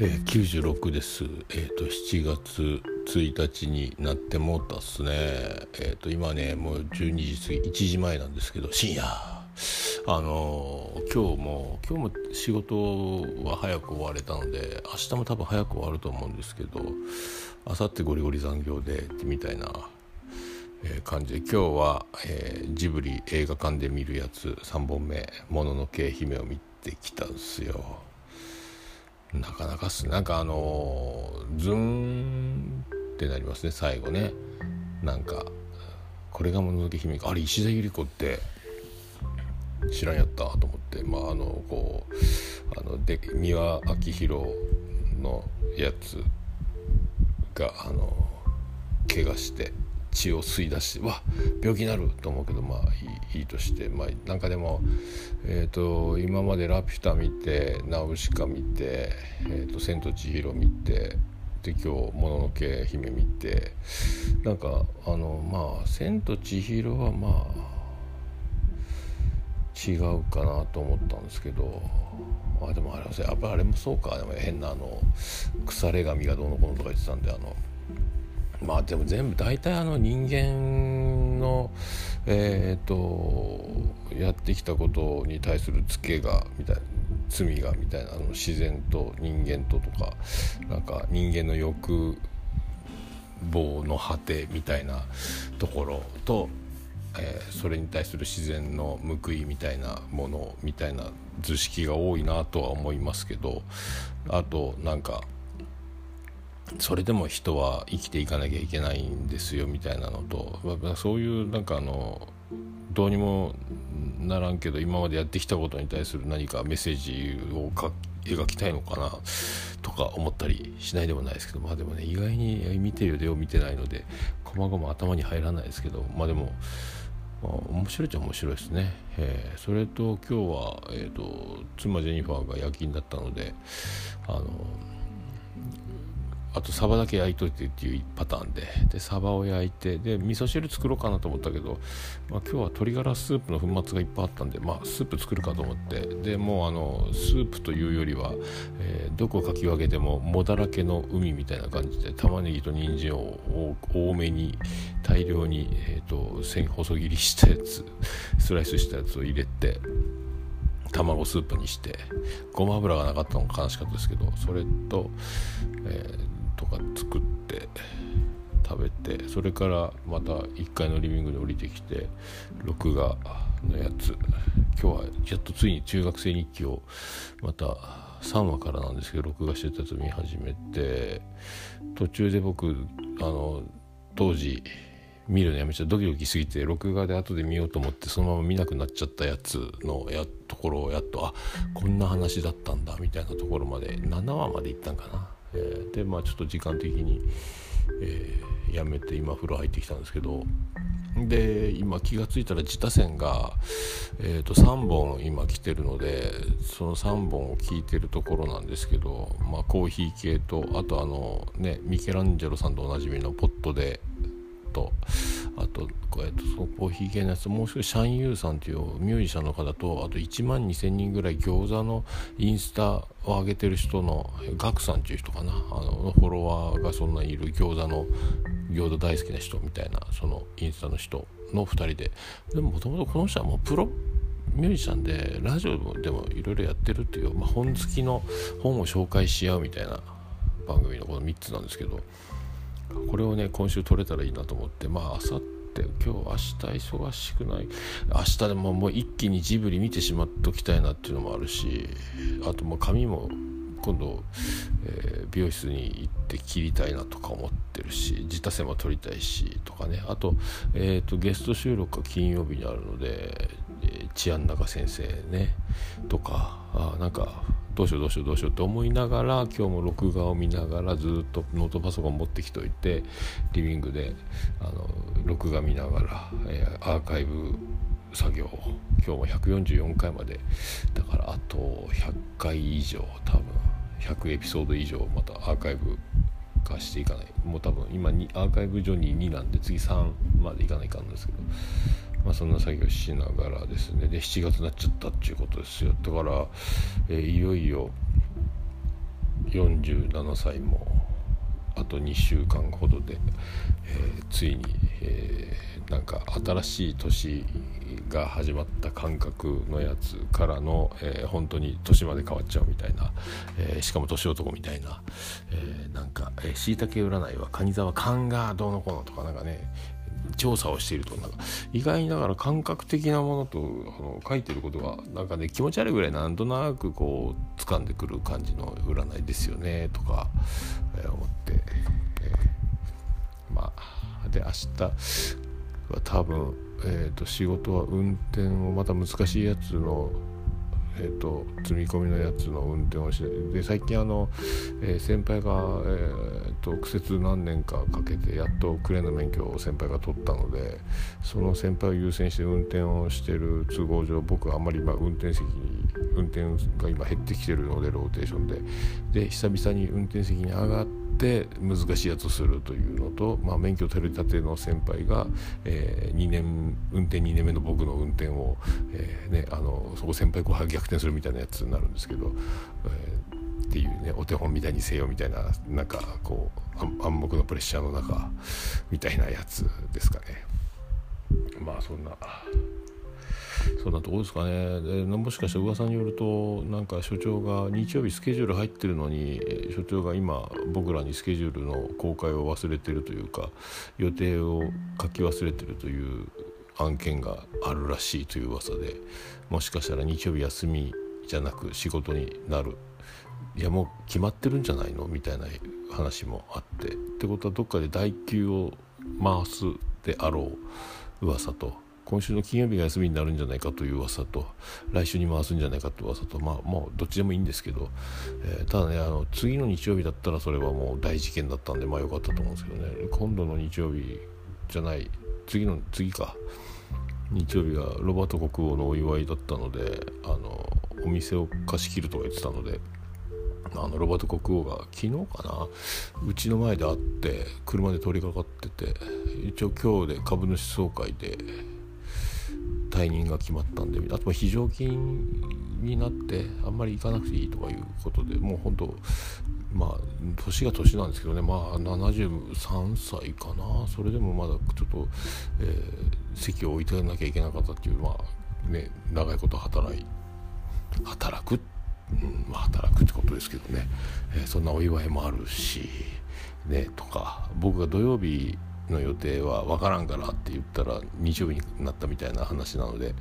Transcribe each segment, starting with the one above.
えー、96です。えっ、ー、と7月1日になってもうたっすね。えっ、ー、と今ねもう12時過ぎ1時前なんですけど深夜あの今日も今日も仕事は早く終われたので明日も多分早く終わると思うんですけど明後日ゴリゴリ残業でみたいな。え感じで今日は、えジブリ映画館で見るやつ3本目「もののけ姫」を見てきたんですよ。なかなかすなんかあのズーンってなりますね最後ね。なんかこれがもののけ姫か。あれ石田ゆり子って知らんやったと思って。まああのこうあので三輪明宏のやつがあの怪我して。血を吸い出してわ病気になると思うけどまあいいとしてまあなんかでも、えーと、今まで「ラピュタ」見て「ナウシカ」見て「えーと、千と千尋」見てで今日「もののけ姫」見てなんかあのまあ「千と千尋」はまあ違うかなと思ったんですけどあでもあれやっぱりあれもそうか。でも変なあの腐れ神がどうのこうのとか言ってたんであのまあでも全部大体あの人間のえっ、ー、とやってきたことに対するツケがみたいな罪がみたいなあの自然と人間ととかなんか人間の欲望の果てみたいなところと、えー、それに対する自然の報いみたいなものみたいな図式が多いなとは思いますけどあとなんかそれでも人は生きていかなきゃいけないんですよみたいなのとそういうなんかあのどうにもならんけど今までやってきたことに対する何かメッセージを描きたいのかなとか思ったりしないでもないですけどまあでもね意外に見てるよ見てないので細々頭に入らないですけどまあでも、まあ、面白いっちゃ面白いですね、えー、それと今日は、えーと妻ジェニファーが夜勤だったのであのあとサバだけ焼いといてっていうパターンででサバを焼いてで味噌汁作ろうかなと思ったけど、まあ、今日は鶏ガラスープの粉末がいっぱいあったんで、まあ、スープ作るかと思ってでもうあのスープというよりは、えー、どこかき分けても藻だらけの海みたいな感じで玉ねぎと人参を多めに大量に、えーと、細切りしたやつスライスしたやつを入れて卵スープにしてごま油がなかったのが悲しかったですけどそれと、えーとか作って食べてそれからまた1階のリビングに降りてきて録画のやつ。今日はやっとついに中学生日記をまた3話からなんですけど録画してたやつ見始めて途中で僕あの当時見るのやめちゃドキドキすぎて録画で後で見ようと思ってそのまま見なくなっちゃったやつのやところをやっとあこんな話だったんだみたいなところまで7話までいったんかな。えー、でまあちょっと時間的に、えー、やめて今風呂入ってきたんですけどで今気が付いたら自他線が、えー、と3本今来てるのでその3本を聞いてるところなんですけど、まあ、コーヒー系とあとあのねミケランジェロさんとおなじみのポットでととこうってそのコーヒー系のやつもう一人シャンユーさんっていうミュージシャンの方とあと1万2000人ぐらい餃子のインスタを上げてる人のガクさんっていう人かな。あのフォロワーがそんなにいる餃子の餃子大好きな人みたいなそのインスタの人の2人で。でももともとこの人はもうプロミュージシャンでラジオでもいろいろやってるっていう、まあ、本好きの本を紹介し合うみたいな番組のこの3つなんですけど。これをね今週取れたらいいなと思ってまああさって今日明日忙しくない？明日でももう一気にジブリ見てしまっときたいなっていうのもあるしあともう髪も今度、えー、美容室に行って切りたいなとか思ってるし自他線も撮りたいしとかね。あと,、えーと、ゲスト収録が金曜日にあるので、えー、治安中先生ねとかあなんかどうしようどうしようどうしようって思いながら今日も録画を見ながらずっとノートパソコン持ってきておいてリビングであの録画見ながら、えー、アーカイブ作業今日も144回まで。だからあと100回以上多分100エピソード以上またアーカイブ化していかない。もう多分今にアーカイブ上に2なんで次3までいかないかんですけど。まあ、そんな作業しながらですね。で7月になっちゃったっていうことですよ。だから、えー、いよいよ47歳もあと2週間ほどで、えー、ついに、えー、なんか新しい年が始まった感覚のやつからの、えー、本当に年まで変わっちゃうみたいな、えー、しかも年男みたいな、えー、なんかしいたけ占いは蟹座は勘がどうのこうのとかなんかね調査をしているとなんか意外にだから感覚的なものとあの書いてることがなんかね気持ち悪いぐらいなんとなくこう掴んでくる感じの占いですよねとか、えー、思って、えー、まあで明日は多分、えーと仕事は運転をまた難しいやつのえーと、積み込みのやつの運転をしてで最近あの、えー、先輩が、えーと、苦節何年かかけてやっとクレーンの免許を先輩が取ったのでその先輩を優先して運転をしてる都合上僕はあんまり今運転席に運転が今減ってきてるのでローテーションで。で久々に運転席に上がってっ難しいやつをするというのと、まあ、免許取り立ての先輩が、えー、2年運転2年目の僕の運転、ね、あのそこ先輩後輩逆転するみたいなやつになるんですけど、えー、っていうねお手本みたいにせよみたいななんかこう暗黙のプレッシャーの中みたいなやつですかね。まあそんなそんなとこですかねでもしかしたら噂によるとなんか所長が日曜日スケジュール入ってるのに所長が今僕らにスケジュールの公開を忘れてるというか予定を書き忘れてるという案件があるらしいという噂でもしかしたら日曜日休みじゃなく仕事になる。いやもう決まってるんじゃないのみたいな話もあって。ってことはどっかで代休を回すであろう噂と。今週の金曜日が休みになるんじゃないかという噂と。来週に回すんじゃないかという噂と。まあもうどっちでもいいんですけど、えー、ただねあの次の日曜日だったらそれはもう大事件だったんでまあ良かったと思うんですけどね。今度の日曜日じゃない次の次か。日曜日がロバート国王のお祝いだったのであのお店を貸し切るとか言ってたのであのロバート国王が昨日かなうちの前で会って車で通りかかってて一応今日で株主総会で退任が決まったんであとは非常勤になってあんまり行かなくていいとかいうことでもう本当まあ年が年なんですけどねまあ73歳かな。それでもまだちょっと、えー、席を置いてなきゃいけなかったっていうまあね長いこと働い働く、うんまあ、働くってことですけどね、えー、そんなお祝いもあるしねとか僕が土曜日の予定は分からんからって言ったら日曜日になったみたいな話なので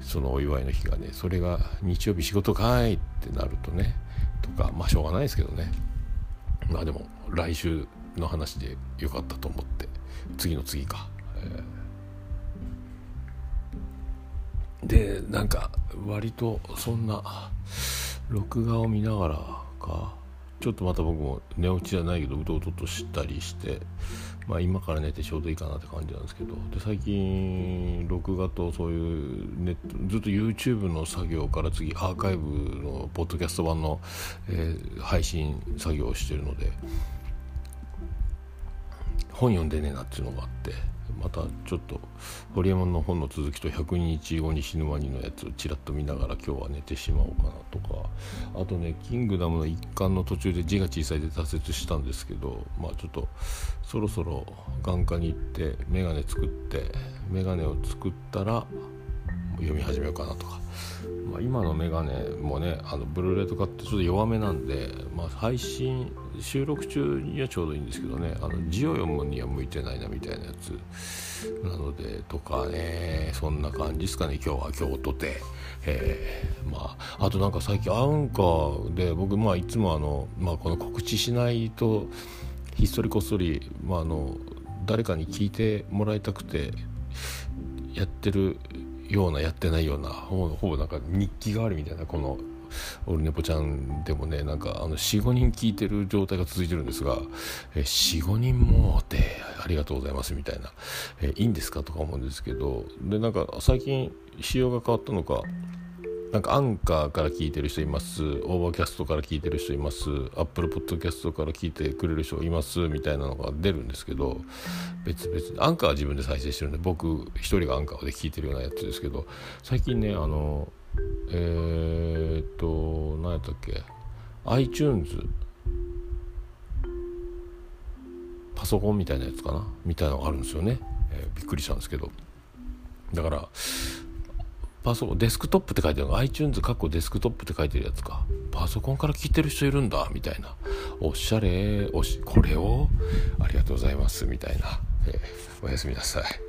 そのお祝いの日がねそれが日曜日仕事かいってなるとねとかまあしょうがないですけどね。まあでも来週の話でよかったと思って次の次か、えー、でなんか割とそんな録画を見ながらかちょっとまた僕も寝落ちじゃないけどうとうととしたりしてまあ、今から寝てちょうどいいかなって感じなんですけどで最近録画とそういうネずっと YouTube の作業から次アーカイブのポッドキャスト版の、えー、配信作業をしてるので本読んでねえなっていうのがあってまたちょっとホリエモンの本の続きと「100日後に死ぬワニ」のやつをちらっと見ながら今日は寝てしまおうかなとかあとね「キングダム」の一巻の途中で字が小さいで挫折したんですけどまあちょっとそろそろ眼科に行って眼鏡作って眼鏡を作ったら読み始めようかなとか、まあ、今のメガネもねあのブルーレイとかってちょっと弱めなんで、まあ、配信収録中にはちょうどいいんですけどねあの字を読むには向いてないなみたいなやつ。なのでとかねそんな感じですかね今日は今日とて、えー、まああとなんか最近アンカーで僕まあいつもあの、まあ、この告知しないとひっそりこっそり、まあ、あの誰かに聞いてもらいたくてやってるようなやってないようなほぼほぼなんか日記があるみたいなこのオルネポちゃんでもねなんか45人聞いてる状態が続いてるんですが45人もうてありがとうございますみたいなえいいんですか？とか思うんですけどでなんか最近仕様が変わったのかなんかアンカーから聞いてる人います。 Overcast から聞いてる人います。 Apple Podcast から聞いてくれる人います。みたいなのが出るんですけど別々アンカーは自分で再生してるんで僕一人がアンカーで聞いてるようなやつですけど最近ねあのえー、っと何やったっけ？iTunes パソコンみたいなやつかな？みたいなのがあるんですよね、えー、びっくりしたんですけど。だからパソコンデスクトップって書いてある iTunes かっこデスクトップって書いてるやつか。パソコンから聞いてる人いるんだみたいな。おしゃれ。おしこれをありがとうございますみたいな、えー、おやすみなさい。